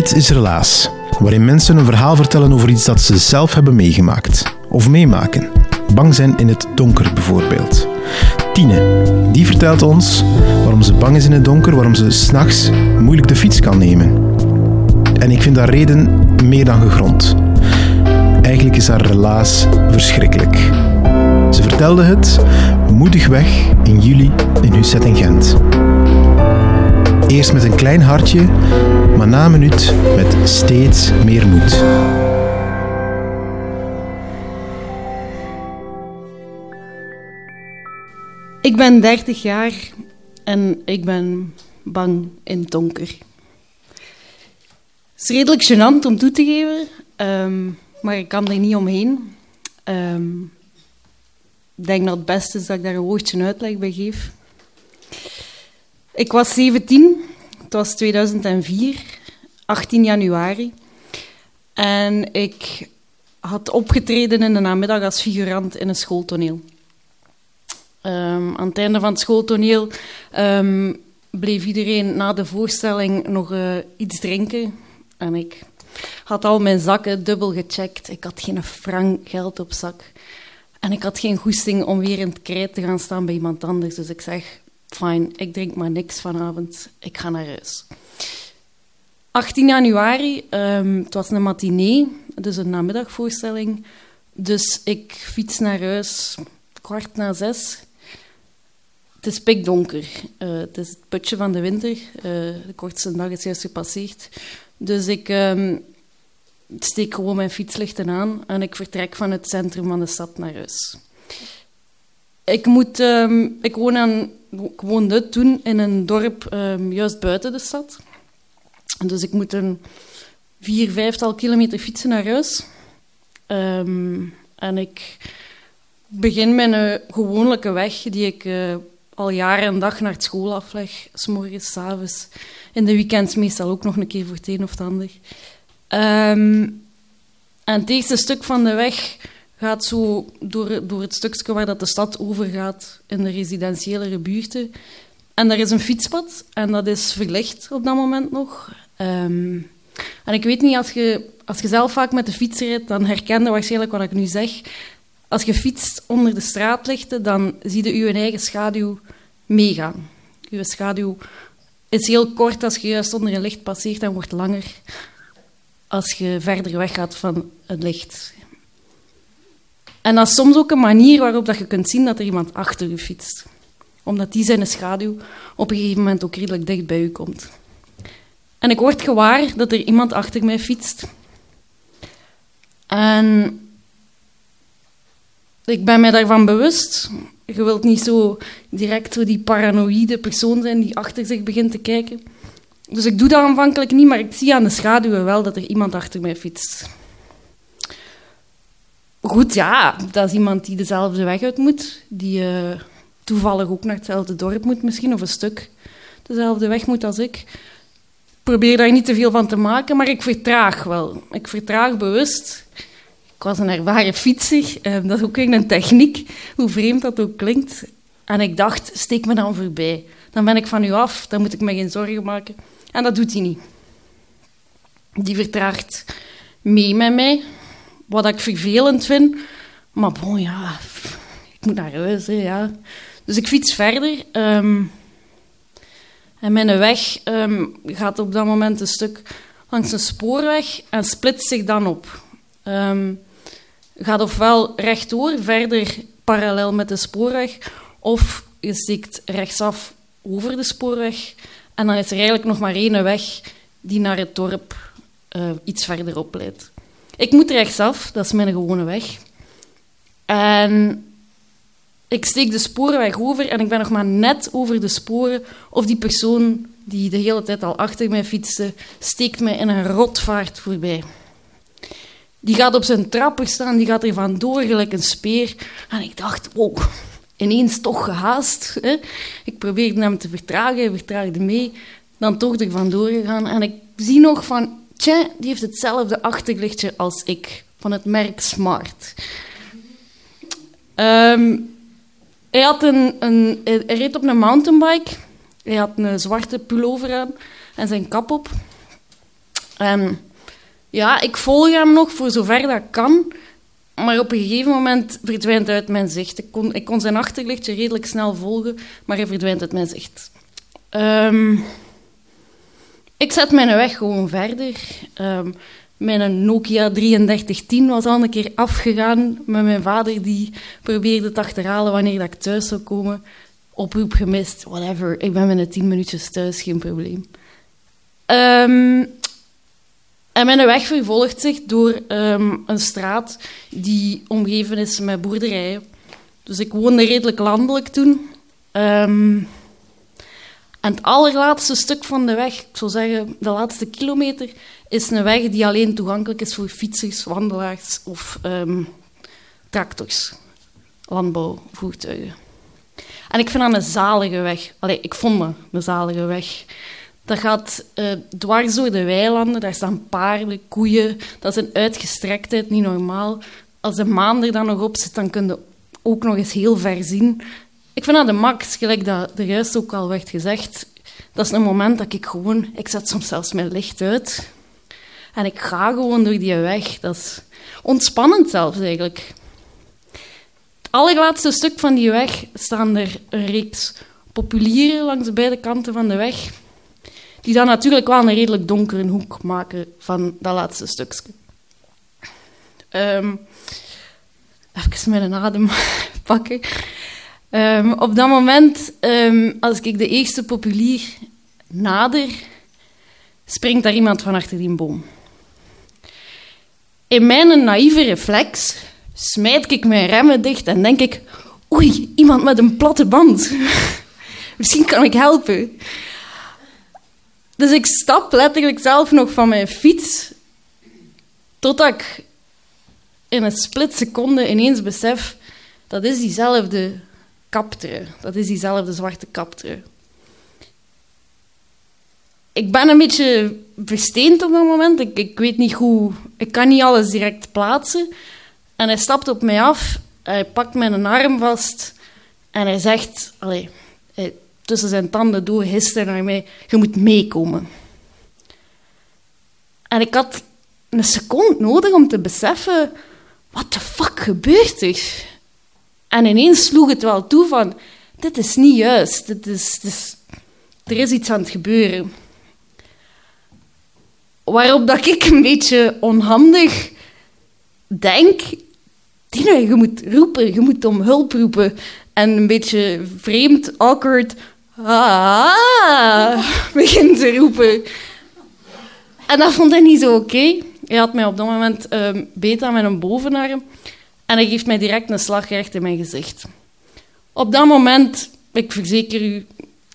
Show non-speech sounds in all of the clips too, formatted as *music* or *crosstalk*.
Dit is Relaas, waarin mensen een verhaal vertellen over iets dat ze zelf hebben meegemaakt of meemaken. Bang zijn in het donker bijvoorbeeld. Tine, die vertelt ons waarom ze bang is in het donker, waarom ze s'nachts moeilijk de fiets kan nemen. En ik vind haar reden meer dan gegrond. Eigenlijk is haar relaas verschrikkelijk. Ze vertelde het moedig weg in juli in Husset in Gent. Eerst met een klein hartje, maar na een minuut met steeds meer moed. Ik ben 30 jaar en ik ben bang in donker. Het is redelijk gênant om toe te geven, ehm, maar ik kan er niet omheen. Ehm, ik denk dat het beste is dat ik daar een woordje uitleg bij geef. Ik was 17, het was 2004, 18 januari. En ik had opgetreden in de namiddag als figurant in een schooltoneel. Um, aan het einde van het schooltoneel um, bleef iedereen na de voorstelling nog uh, iets drinken. En ik had al mijn zakken dubbel gecheckt. Ik had geen frank geld op zak. En ik had geen goesting om weer in het krijt te gaan staan bij iemand anders. Dus ik zeg, fijn, ik drink maar niks vanavond. Ik ga naar huis. 18 januari, um, het was een matinee, dus een namiddagvoorstelling. Dus ik fiets naar huis, kwart na zes. Het is pikdonker. Uh, het is het putje van de winter. Uh, de kortste dag is juist gepasseerd. Dus ik um, steek gewoon mijn fietslichten aan en ik vertrek van het centrum van de stad naar huis. Ik, moet, um, ik, woon aan, woonde toen in een dorp um, juist buiten de stad. Dus ik moet een vier, vijftal kilometer fietsen naar huis. en ik begin met een gewone weg die ik uh, al jaren en dag naar school afleg. S morgens, s avonds. In de weekends meestal ook nog een keer voor het een of het ander. En het eerste stuk van de weg gaat zo door, door het stukje waar dat de stad overgaat in de residentiële buurten. En daar is een fietspad en dat is verlicht op dat moment nog. Um, en ik weet niet, als je, als je zelf vaak met de fiets rijdt, dan herken je waarschijnlijk wat ik nu zeg. Als je fietst onder de straatlichten, dan zie je je eigen schaduw meegaan. Je schaduw is heel kort als je juist onder een licht passeert en wordt langer als je verder weggaat van het licht. En dat is soms ook een manier waarop dat je kunt zien dat er iemand achter je fietst. Omdat die zijn schaduw op een gegeven moment ook redelijk dicht bij u komt. En ik word gewaar dat er iemand achter mij fietst. En ik ben mij daarvan bewust. Je wilt niet zo direct zo die paranoïde persoon zijn die achter zich begint te kijken. Dus ik doe dat aanvankelijk niet, maar ik zie aan de schaduwen wel dat er iemand achter mij fietst. Goed, ja, dat is iemand die dezelfde weg uit moet, die uh, toevallig ook naar hetzelfde dorp moet misschien, of een stuk dezelfde weg moet als ik. Ik probeer daar niet te veel van te maken, maar ik vertraag wel. Ik vertraag bewust. Ik was een ervaren fietser, uh, dat is ook een techniek, hoe vreemd dat ook klinkt. En ik dacht, steek me dan voorbij. Dan ben ik van u af, dan moet ik me geen zorgen maken. En dat doet hij niet. Die vertraagt mee met mij, wat ik vervelend vind. Maar bon, ja, ik moet naar huis, ja. Dus ik fiets verder. Um, en mijn weg um, gaat op dat moment een stuk langs een spoorweg en splitst zich dan op. Um, gaat ofwel rechtdoor, verder parallel met de spoorweg, of je steekt rechtsaf over de spoorweg. En dan is er eigenlijk nog maar één weg die naar het dorp uh, iets verderop leidt. Ik moet rechtsaf, dat is mijn gewone weg. En ik steek de sporenweg over en ik ben nog maar net over de sporen of die persoon die de hele tijd al achter mij fietste, steekt mij in een rotvaart voorbij. Die gaat op zijn trapper staan, die gaat er vandoor gelijk een speer. En ik dacht, wow, ineens toch gehaast. Ik probeerde hem te vertragen, hij vertraagde mee. Dan toch er vandoor gegaan. En ik zie nog van, tja, die heeft hetzelfde achterlichtje als ik, van het merk Smart. Um, hij, had een, hij reed op een mountainbike. Hij had een zwarte pullover aan en zijn kap op. En ja, ik volg hem nog voor zover dat kan. Maar op een gegeven moment verdwijnt hij uit mijn zicht. Ik kon, zijn achterlichtje redelijk snel volgen, maar hij verdwijnt uit mijn zicht. Um, ik zet mijn weg gewoon verder. Um, mijn Nokia 3310 was al een keer afgegaan met mijn vader die probeerde te achterhalen wanneer ik thuis zou komen. Oproep gemist, whatever. Ik ben binnen 10 minuutjes thuis, geen probleem. Um, en mijn weg vervolgt zich door um, een straat die omgeven is met boerderijen. Dus ik woonde redelijk landelijk toen. En het allerlaatste stuk van de weg, ik zou zeggen de laatste kilometer, is een weg die alleen toegankelijk is voor fietsers, wandelaars of um, tractors, landbouwvoertuigen. En ik vind dat een zalige weg. Allee, ik vond dat een zalige weg. Dat gaat uh, dwars door de weilanden, daar staan paarden, koeien. Dat is een uitgestrektheid, niet normaal. Als de maan er dan nog op zit, dan kun je ook nog eens heel ver zien. Ik vind dat de max, gelijk dat er juist ook al werd gezegd. Dat is een moment dat ik gewoon... Ik zet soms zelfs mijn licht uit. En ik ga gewoon door die weg. Dat is ontspannend zelfs eigenlijk. Het allerlaatste stuk van die weg staan er een reeks populieren langs de beide kanten van de weg. Die dan natuurlijk wel een redelijk donkere hoek maken van dat laatste stukje. Um, even mijn adem *laughs* pakken. Um, op dat moment, um, als ik de eerste populier nader, springt daar iemand van achter die boom. In mijn naïeve reflex smijt ik mijn remmen dicht en denk ik: oei, iemand met een platte band. *laughs* Misschien kan ik helpen. Dus ik stap letterlijk zelf nog van mijn fiets, totdat ik in een split seconde ineens besef: dat is diezelfde kaptrui. Dat is diezelfde zwarte kaptrui. Ik ben een beetje versteend op dat moment. Ik, ik weet niet hoe... Ik kan niet alles direct plaatsen. En hij stapt op mij af. Hij pakt mijn arm vast. En hij zegt... Hij, tussen zijn tanden door hist naar mij... Je moet meekomen. En ik had een seconde nodig om te beseffen... Wat de fuck gebeurt er? En ineens sloeg het wel toe van, dit is niet juist, dit is, dit er is iets aan het gebeuren. Waarop dat ik een beetje onhandig denk, Tina, je moet roepen, je moet om hulp roepen. En een beetje vreemd, awkward, ah, *laughs* begint te roepen. En dat vond hij niet zo oké. Hij had mij op dat moment um, beet aan mijn bovenarm. En hij geeft mij direct een slag recht in mijn gezicht. Op dat moment, ik verzeker u,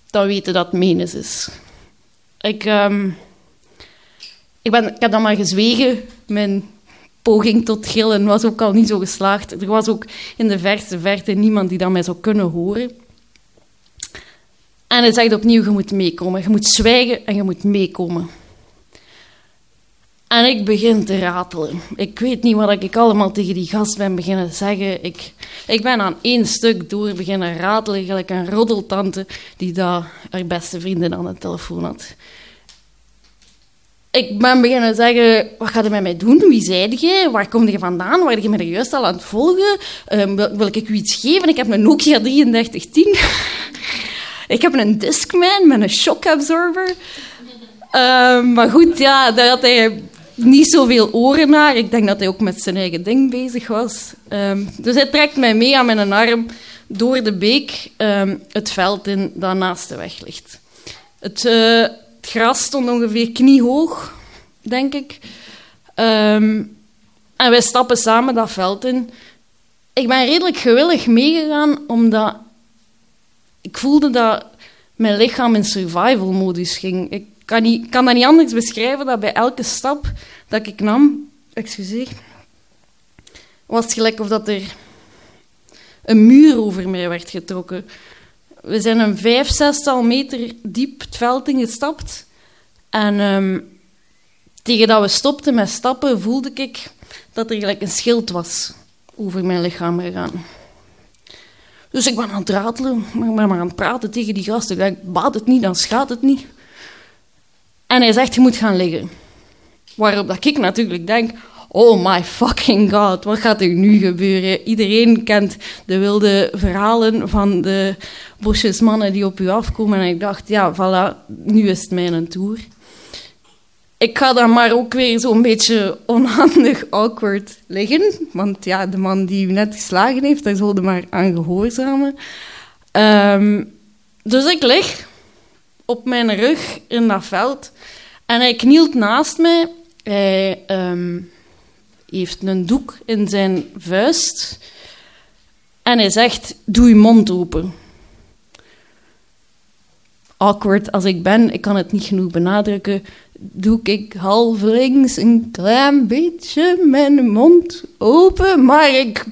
dat weten dat menens is. Ik, um, ik, ben, ik heb dan maar gezwegen. Mijn poging tot gillen was ook al niet zo geslaagd. Er was ook in de verste verte niemand die dat mij zou kunnen horen. En hij zegt opnieuw, je moet meekomen. Je moet zwijgen en je moet meekomen. En ik begin te ratelen. Ik weet niet wat ik allemaal tegen die gast ben beginnen zeggen. Ik, ik ben aan één stuk door beginnen ratelen, gelijk een roddeltante die daar haar beste vrienden aan de telefoon had. Ik ben beginnen zeggen, wat ga je met mij doen? Wie zei je? Waar kom je vandaan? Waar je er juist al aan het volgen? Um, wil, ik u iets geven? Ik heb een Nokia 3310. *laughs* ik heb een Discman met een shock absorber. Um, maar goed, ja, daar had hij niet zoveel oren naar. Ik denk dat hij ook met zijn eigen ding bezig was. Um, dus hij trekt mij mee aan mijn arm door de beek um, het veld in dat naast de weg ligt. Het, uh, het, gras stond ongeveer kniehoog. denk ik. Ehm, en wij stappen samen dat veld in. Ik ben redelijk gewillig meegegaan, omdat ik voelde dat mijn lichaam in survival-modus ging. Ik kan, kan dat niet anders beschrijven dan bij elke stap dat ik nam, excuseer, was het gelijk of dat er een muur over mij werd getrokken. We zijn een vijf, zestal meter diep het veld ingestapt. En um, tegen dat we stopten met stappen, voelde ik dat er gelijk een schild was over mijn lichaam gegaan. Dus ik ben aan het ratelen, maar ik ben maar aan het praten tegen die gast. Ik denk, baat het niet, dan schaadt het niet. En hij zegt, je moet gaan liggen. Waarop dat ik natuurlijk denk, oh my fucking god, wat gaat er nu gebeuren? Iedereen kent de wilde verhalen van de bosjesmannen die op u afkomen. En ik dacht, ja, voilà, nu is het mijn tour. Ik ga dan maar ook weer zo'n beetje onhandig awkward liggen. Want ja, de man die u net geslagen heeft, daar zulde maar aan gehoorzamen. Um, dus ik lig op mijn rug in dat veld. En hij knielt naast mij. Hij um, heeft een doek in zijn vuist. En hij zegt, doe je mond open. Awkward als ik ben, ik kan het niet genoeg benadrukken, doe ik halflings een klein beetje mijn mond open. Maar ik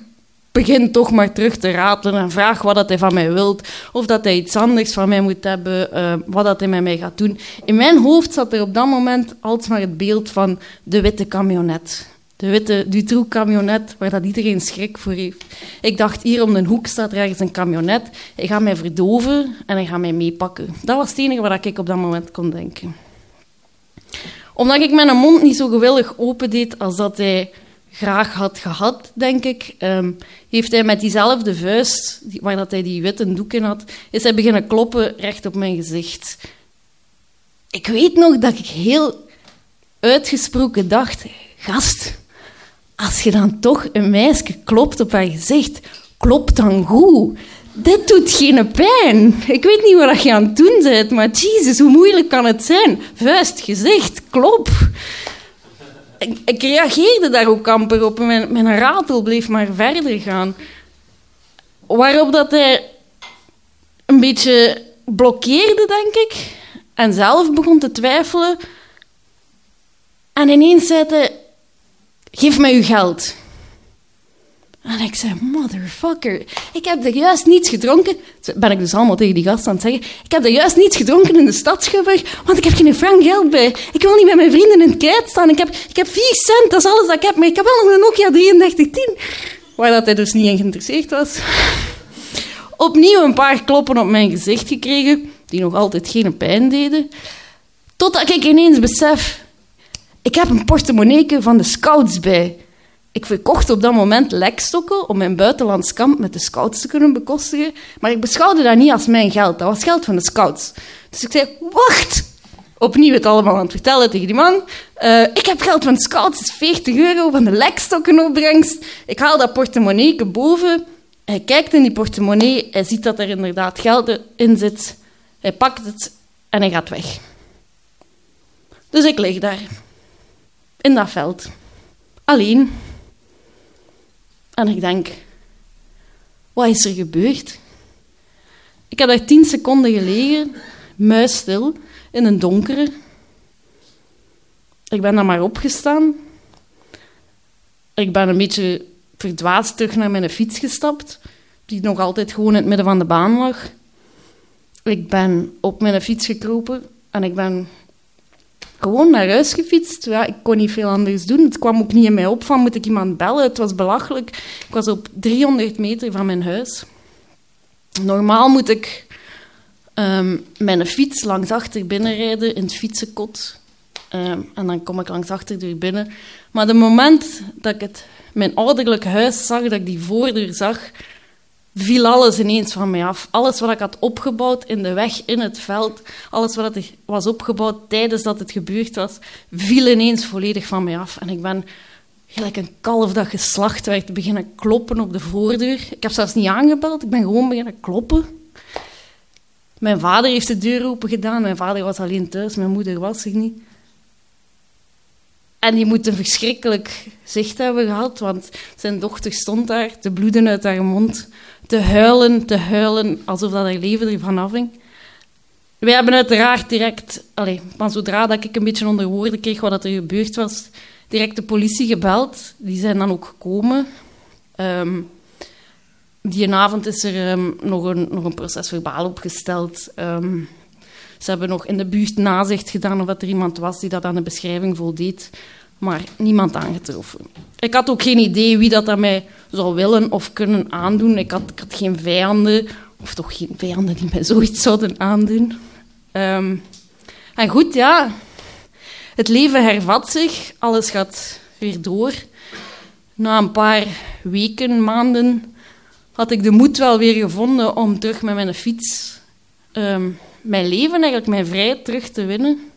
begin toch maar terug te ratelen en vraag wat dat hij van mij wilt. Of dat hij iets anders van mij moet hebben, uh, wat dat hij met mij gaat doen. In mijn hoofd zat er op dat moment altijd maar het beeld van de witte camionet. De witte Dutroux-camionet, waar dat iedereen schrik voor heeft. Ik dacht, hier om de hoek staat er ergens een camionet. Hij gaat mij verdoven en hij gaat mij meepakken. Dat was het enige wat ik op dat moment kon denken. Omdat ik mijn mond niet zo gewillig opendeed als dat hij graag had gehad, denk ik, um, heeft hij met diezelfde vuist, waar dat hij die witte doek in had, is hij beginnen kloppen recht op mijn gezicht. Ik weet nog dat ik heel uitgesproken dacht, gast, als je dan toch een meisje klopt op haar gezicht, klop dan goed. Dit doet geen pijn. Ik weet niet wat je aan het doen bent, maar jezus, hoe moeilijk kan het zijn? Vuist, gezicht, klop. Ik, reageerde daar ook amper op. Mijn, mijn ratel bleef maar verder gaan. Waarop dat hij een beetje blokkeerde, denk ik. En zelf begon te twijfelen. En ineens zei hij geef mij uw geld. En ik zei, motherfucker, ik heb er juist niets gedronken. Ben ik dus allemaal tegen die gast aan het zeggen. Ik heb er juist niets gedronken in de stadschuber, want ik heb geen frank geld bij. Ik wil niet met mijn vrienden in het krijt staan. Ik heb, ik heb vier cent, dat is alles dat ik heb. Maar ik heb wel nog een Nokia 3310. Waar dat hij dus niet in geïnteresseerd was. Opnieuw een paar kloppen op mijn gezicht gekregen, die nog altijd geen pijn deden. Totdat ik ineens besef, ik heb een portemonnee van de scouts bij. Ik verkocht op dat moment lekstokken om mijn buitenlands kamp met de scouts te kunnen bekostigen. Maar ik beschouwde dat niet als mijn geld. Dat was geld van de scouts. Dus ik zei, wacht! Opnieuw het allemaal aan het vertellen tegen die man. Uh, ik heb geld van de scouts, het is 40 euro van de lekstokken opbrengst. Ik haal dat portemonnee boven. Hij kijkt in die portemonnee. Hij ziet dat er inderdaad geld in zit. Hij pakt het en hij gaat weg. Dus ik lig daar in dat veld. Alleen. En ik denk, wat is er gebeurd? Ik heb daar tien seconden gelegen, muisstil, in een donkere. Ik ben dan maar opgestaan. Ik ben een beetje verdwaasd terug naar mijn fiets gestapt, die nog altijd gewoon in het midden van de baan lag. Ik ben op mijn fiets gekropen en ik ben gewoon naar huis gefietst. Ja, ik kon niet veel anders doen. Het kwam ook niet in mij op van moet ik iemand bellen. Het was belachelijk. Ik was op 300 meter van mijn huis. Normaal moet ik mijn fiets langs achter binnenrijden in het fietsenkot. Um, en dan kom ik langs achterdeur binnen. Maar het moment dat ik het, mijn ouderlijk huis zag, dat ik die voordeur zag, viel alles ineens van mij af. Alles wat ik had opgebouwd in de weg, in het veld, alles wat er was opgebouwd tijdens dat het gebeurd was, viel ineens volledig van mij af. En ik ben gelijk een kalf dat geslacht werd beginnen kloppen op de voordeur. Ik heb zelfs niet aangebeld, ik ben gewoon beginnen kloppen. Mijn vader heeft de deur open gedaan. Mijn vader was alleen thuis, mijn moeder was er niet. En die moet een verschrikkelijk zicht hebben gehad, want zijn dochter stond daar te bloeden uit haar mond, te huilen, te huilen, alsof dat haar leven ervan afhing. Wij hebben uiteraard direct, allez, maar zodra dat ik een beetje onder woorden kreeg wat er gebeurd was, direct de politie gebeld. Die zijn dan ook gekomen. Um, die avond is er ehm, nog, een, nog een procesverbaal opgesteld. Um, ze hebben nog in de buurt nazicht gedaan of er iemand was die dat aan de beschrijving voldeed. Maar niemand aangetroffen. Ik had ook geen idee wie dat aan mij zou willen of kunnen aandoen. Ik had, geen vijanden, of toch geen vijanden die mij zoiets zouden aandoen. Um, en goed, ja, het leven hervat zich, alles gaat weer door. Na een paar weken, maanden, had ik de moed wel weer gevonden om terug met mijn fiets um, mijn leven, eigenlijk mijn vrijheid terug te winnen.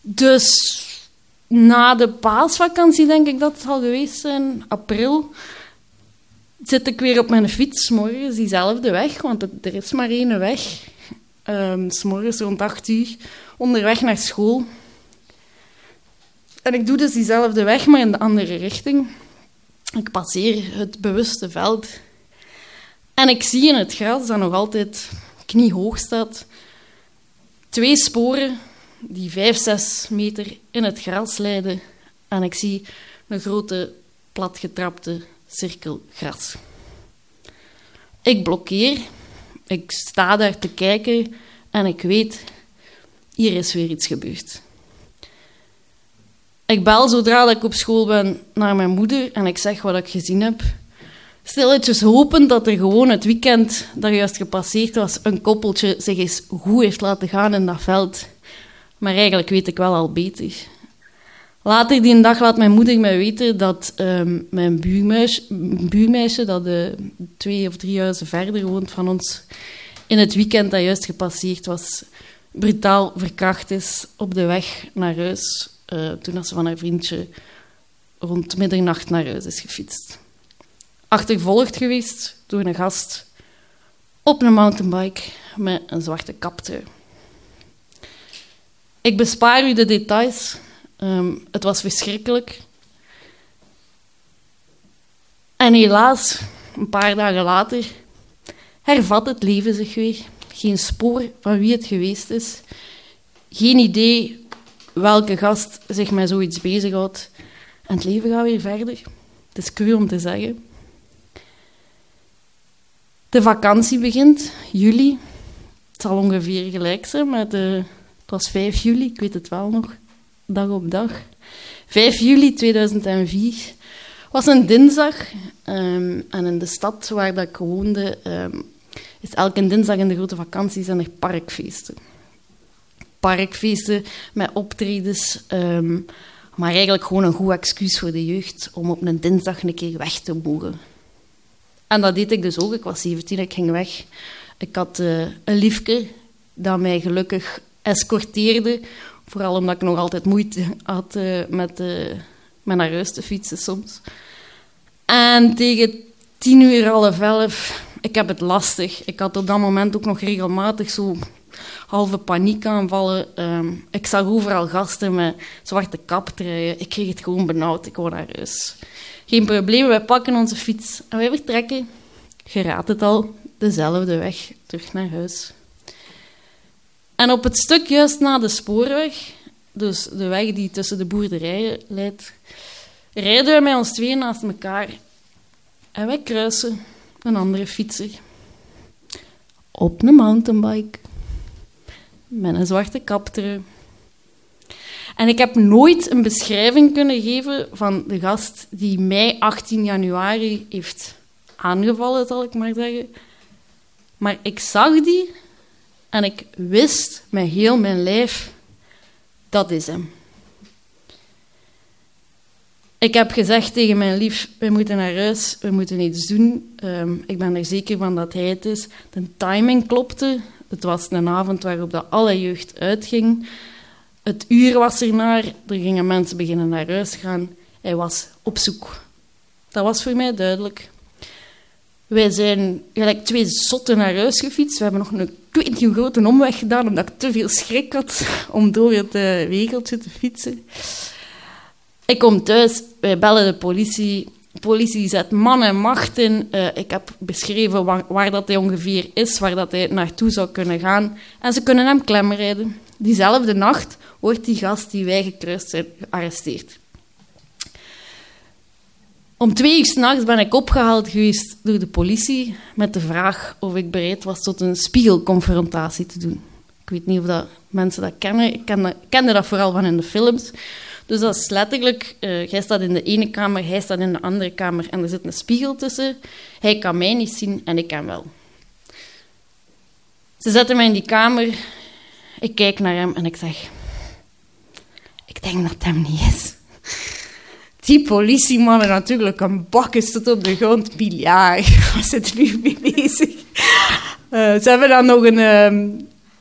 Dus na de paasvakantie, denk ik dat het zal geweest zijn, april, zit ik weer op mijn fiets, morgens diezelfde weg, want er is maar één weg. Um, rond acht uur, onderweg naar school. En ik doe dus diezelfde weg, maar in de andere richting. Ik passeer het bewuste veld. En ik zie in het gras dat nog altijd kniehoog staat. Twee sporen die vijf, zes meter in het gras leiden. En ik zie een grote, platgetrapte cirkel gras. Ik blokkeer. Ik sta daar te kijken en ik weet, hier is weer iets gebeurd. Ik bel zodra ik op school ben naar mijn moeder en ik zeg wat ik gezien heb. Stilletjes hopen dat er gewoon het weekend dat juist gepasseerd was, een koppeltje zich eens goed heeft laten gaan in dat veld. Maar eigenlijk weet ik wel al beter. Later die dag laat mijn moeder mij weten dat ehm, mijn buurmeisje, dat twee of drie huizen verder woont van ons, in het weekend dat juist gepasseerd was, brutaal verkracht is op de weg naar huis. Uh, toen ze van haar vriendje rond middernacht naar huis is gefietst achtervolgd geweest door een gast op een mountainbike met een zwarte kaptrui. Ik bespaar u de details. Um, het was verschrikkelijk. En helaas, een paar dagen later, hervat het leven zich weer. Geen spoor van wie het geweest is. Geen idee welke gast zich met zoiets bezighoudt. En het leven gaat weer verder. Het is cru om te zeggen. De vakantie begint, juli. Het zal ongeveer gelijk zijn met de... Was 5 juli, ik weet het wel nog, dag op dag. 5 juli 2004 was een dinsdag. Um, en in de stad waar dat ik woonde, um, is elke dinsdag in de grote vakantie zijn er parkfeesten. Parkfeesten met optredens, um, maar eigenlijk gewoon een goed excuus voor de jeugd om op een dinsdag een keer weg te mogen. En dat deed ik dus ook. Ik was 17, ik ging weg. Ik had uh, een liefke dat mij gelukkig escorteerde. Vooral omdat ik nog altijd moeite had uh, met, uh, met naar huis te fietsen soms. En tegen tien uur, half elf, ik heb het lastig. Ik had op dat moment ook nog regelmatig zo halve paniekaanvallen. Um, ik zag overal gasten met zwarte kaptruien. Ik kreeg het gewoon benauwd. Ik wou naar huis. Geen probleem, wij pakken onze fiets en wij vertrekken. Je het al, dezelfde weg terug naar huis. En op het stuk juist na de spoorweg, dus de weg die tussen de boerderijen leidt, rijden wij met ons twee naast elkaar en wij kruisen een andere fietser op een mountainbike met een zwarte kaptrui en ik heb nooit een beschrijving kunnen geven van de gast die mij 18 januari heeft aangevallen, zal ik maar zeggen. Maar ik zag die en ik wist met heel mijn lijf, dat is hem. Ik heb gezegd tegen mijn lief, we moeten naar huis, we moeten iets doen. Um, ik ben er zeker van dat hij het is. De timing klopte. Het was een avond waarop de alle jeugd uitging. Het uur was ernaar, er gingen mensen beginnen naar huis gaan. Hij was op zoek. Dat was voor mij duidelijk. Wij zijn gelijk twee zotten naar huis gefietst. We hebben nog een, ik grote omweg gedaan, omdat ik te veel schrik had *laughs* om door het uh, te fietsen. Ik kom thuis, wij bellen de politie. De politie zet man en macht in. Uh, ik heb beschreven waar, waar, dat hij ongeveer is, waar dat hij naartoe zou kunnen gaan. En ze kunnen hem klemrijden. Diezelfde nacht wordt die gast die wij gekruist zijn gearresteerd. Om twee uur s'nachts ben ik opgehaald geweest door de politie met de vraag of ik bereid was tot een spiegelconfrontatie te doen. Ik weet niet of dat mensen dat kennen. Ik kende, dat vooral van in de films. Dus dat is letterlijk, uh, jij staat in de ene kamer, hij staat in de andere kamer en er zit een spiegel tussen. Hij kan mij niet zien en ik kan wel. Ze zetten mij in die kamer, ik kijk naar hem en ik zeg: Ik denk dat het hem niet is. Die politiemannen natuurlijk een bakken tot op de grond. Miljard, *laughs* waar zit nu bezig? Uh, ze hebben dan nog een, uh,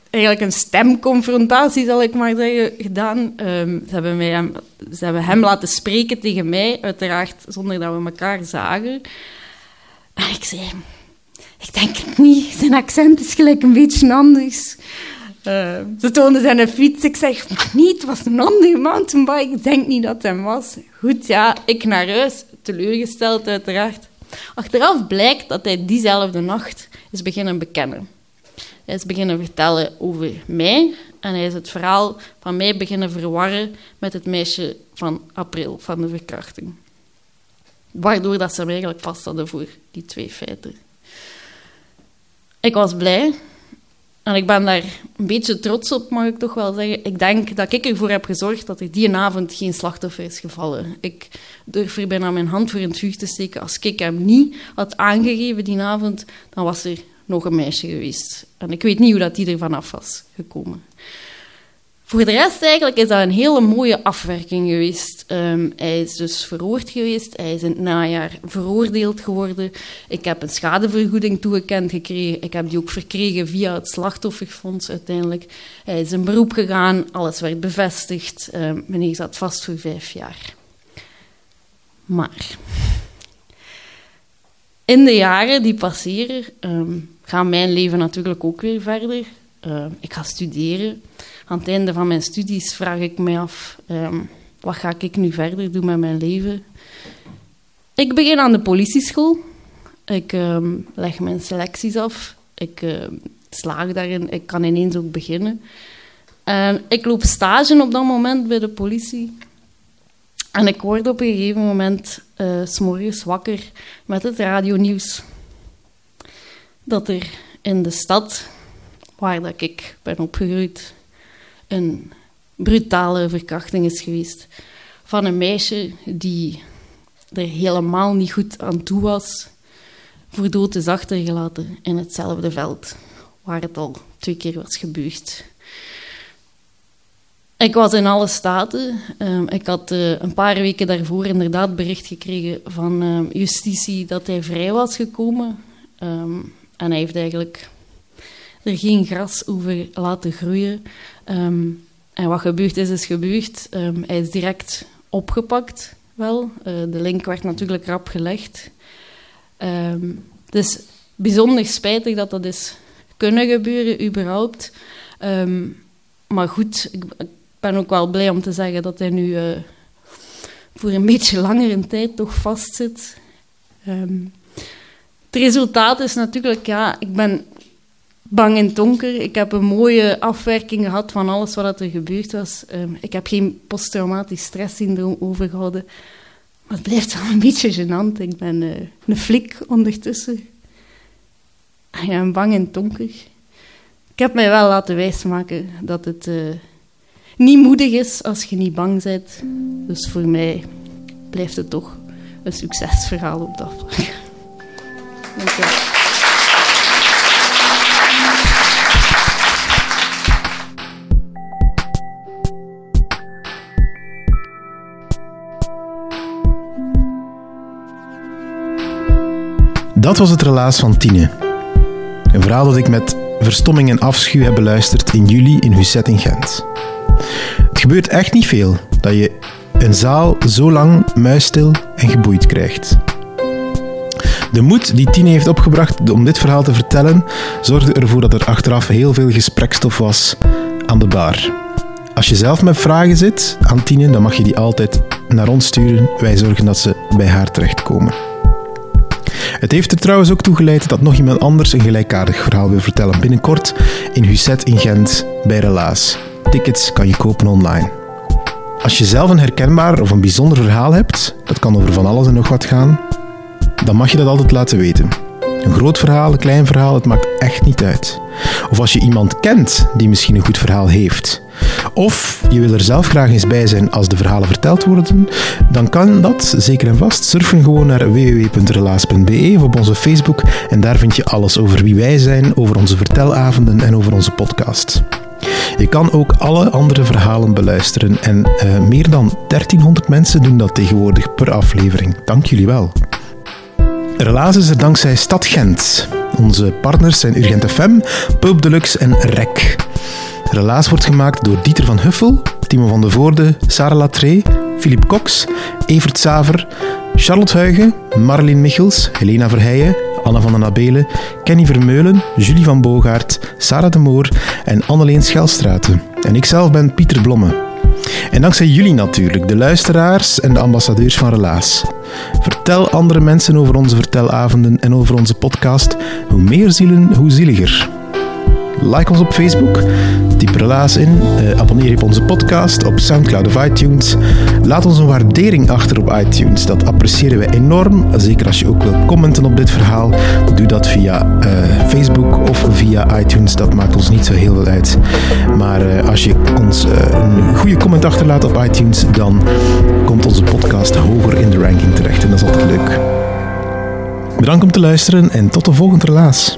eigenlijk een stemconfrontatie, zal ik maar zeggen, gedaan. Um, ze, hebben hem, ze hebben hem laten spreken tegen mij, uiteraard zonder dat we elkaar zagen. En ik zei, ik denk het niet, zijn accent is gelijk een beetje anders. Uh, ze toonden zijn fiets. Ik zeg, niet, het was een andere mountainbike. Ik denk niet dat het hem was. Goed, ja, ik naar huis. Teleurgesteld, uiteraard. Achteraf blijkt dat hij diezelfde nacht is beginnen bekennen. Hij is beginnen vertellen over mij. En hij is het verhaal van mij beginnen verwarren met het meisje van april, van de verkrachting. Waardoor dat ze hem eigenlijk vast hadden voor die twee feiten. Ik was blij en ik ben daar een beetje trots op, mag ik toch wel zeggen. Ik denk dat ik ervoor heb gezorgd dat er die avond geen slachtoffer is gevallen. Ik durf er bijna mijn hand voor in het vuur te steken. Als ik hem niet had aangegeven die avond, dan was er nog een meisje geweest. En ik weet niet hoe dat die er vanaf was gekomen. Voor de rest eigenlijk is dat een hele mooie afwerking geweest. Um, hij is dus verhoord geweest, hij is in het najaar veroordeeld geworden. Ik heb een schadevergoeding toegekend gekregen. Ik heb die ook verkregen via het slachtofferfonds uiteindelijk. Hij is in beroep gegaan, alles werd bevestigd. Um, meneer zat vast voor vijf jaar. Maar in de jaren die passeren um, gaat mijn leven natuurlijk ook weer verder. ik ga studeren aan het einde van mijn studies vraag ik me af, um, wat ga ik nu verder doen met mijn leven? Ik begin aan de politieschool. Ik um, leg mijn selecties af. Ik uh, slaag daarin. Ik kan ineens ook beginnen. En ik loop stage op dat moment bij de politie. En ik word op een gegeven moment uh, s wakker met het radionieuws. Dat er in de stad, waar dat ik ben opgegroeid, een brutale verkrachting is geweest van een meisje die er helemaal niet goed aan toe was, voor dood is achtergelaten in hetzelfde veld waar het al twee keer was gebeurd. Ik was in alle staten. Ehm, ik had uh, een paar weken daarvoor inderdaad bericht gekregen van uh, justitie dat hij vrij was gekomen. Um, en hij heeft eigenlijk er geen gras over laten groeien. Um, en wat gebeurd is, is gebeurd. Um, hij is direct opgepakt, wel. Uh, de link werd natuurlijk rap gelegd. Um, het is bijzonder spijtig dat dat is kunnen gebeuren, überhaupt. maar goed, ik, ben ook wel blij om te zeggen dat hij nu uh, voor een beetje langere tijd toch vastzit. het resultaat is natuurlijk, ja, ik ben bang en donker. Ik heb een mooie afwerking gehad van alles wat er gebeurd was. Um, ik heb geen posttraumatisch stresssyndroom overgehouden. Maar het blijft wel een beetje gênant. Ik ben uh, een flik ondertussen. En ja, bang en donker. Ik heb mij wel laten wijsmaken dat het uh, niet moedig is als je niet bang bent. Dus voor mij blijft het toch een succesverhaal op dat vlak. Dank je Dat was het relaas van Tine. Een verhaal dat ik met verstomming en afschuw heb beluisterd in juli in Husset in Gent. Het gebeurt echt niet veel dat je een zaal zo lang muisstil en geboeid krijgt. De moed die Tine heeft opgebracht om dit verhaal te vertellen, zorgde ervoor dat er achteraf heel veel gesprekstof was aan de bar. Als je zelf met vragen zit aan Tine, dan mag je die altijd naar ons sturen. Wij zorgen dat ze bij haar terechtkomen. Het heeft er trouwens ook toe geleid dat nog iemand anders een gelijkaardig verhaal wil vertellen binnenkort in Husset in Gent bij Relaas. Tickets kan je kopen online. Als je zelf een herkenbaar of een bijzonder verhaal hebt, dat kan over van alles en nog wat gaan, dan mag je dat altijd laten weten. Een groot verhaal, een klein verhaal, het maakt echt niet uit. Of als je iemand kent die misschien een goed verhaal heeft. Of je wil er zelf graag eens bij zijn als de verhalen verteld worden, dan kan dat zeker en vast. Surfen gewoon naar www.relaas.be of op onze Facebook en daar vind je alles over wie wij zijn, over onze vertelavonden en over onze podcast. Je kan ook alle andere verhalen beluisteren en uh, meer dan 1300 mensen doen dat tegenwoordig per aflevering. Dank jullie wel. Relaas is er dankzij Stad Gent. Onze partners zijn Urgent FM, Pulp Deluxe en REC. Relaas wordt gemaakt door Dieter van Huffel, Timo van de Voorde, Sarah Latré, Philippe Cox, Evert Saver, Charlotte Huigen, Marleen Michels, Helena Verheijen, Anna van den Abelen, Kenny Vermeulen, Julie van Boogaard, Sarah de Moor en Anneleen Schelstraten. En ikzelf ben Pieter Blomme. En dankzij jullie natuurlijk, de luisteraars en de ambassadeurs van Relaas. Vertel andere mensen over onze vertelavonden en over onze podcast. Hoe meer zielen, hoe zieliger. Like ons op Facebook, typ relaas in, uh, abonneer je op onze podcast op Soundcloud of iTunes. Laat ons een waardering achter op iTunes, dat appreciëren we enorm. Zeker als je ook wil commenten op dit verhaal, doe dat via uh, Facebook of via iTunes, dat maakt ons niet zo heel veel uit. Maar uh, als je ons een goede comment achterlaat op iTunes, dan komt onze podcast hoger in de ranking terecht en dat is altijd leuk. Bedankt om te luisteren en tot de volgende relaas.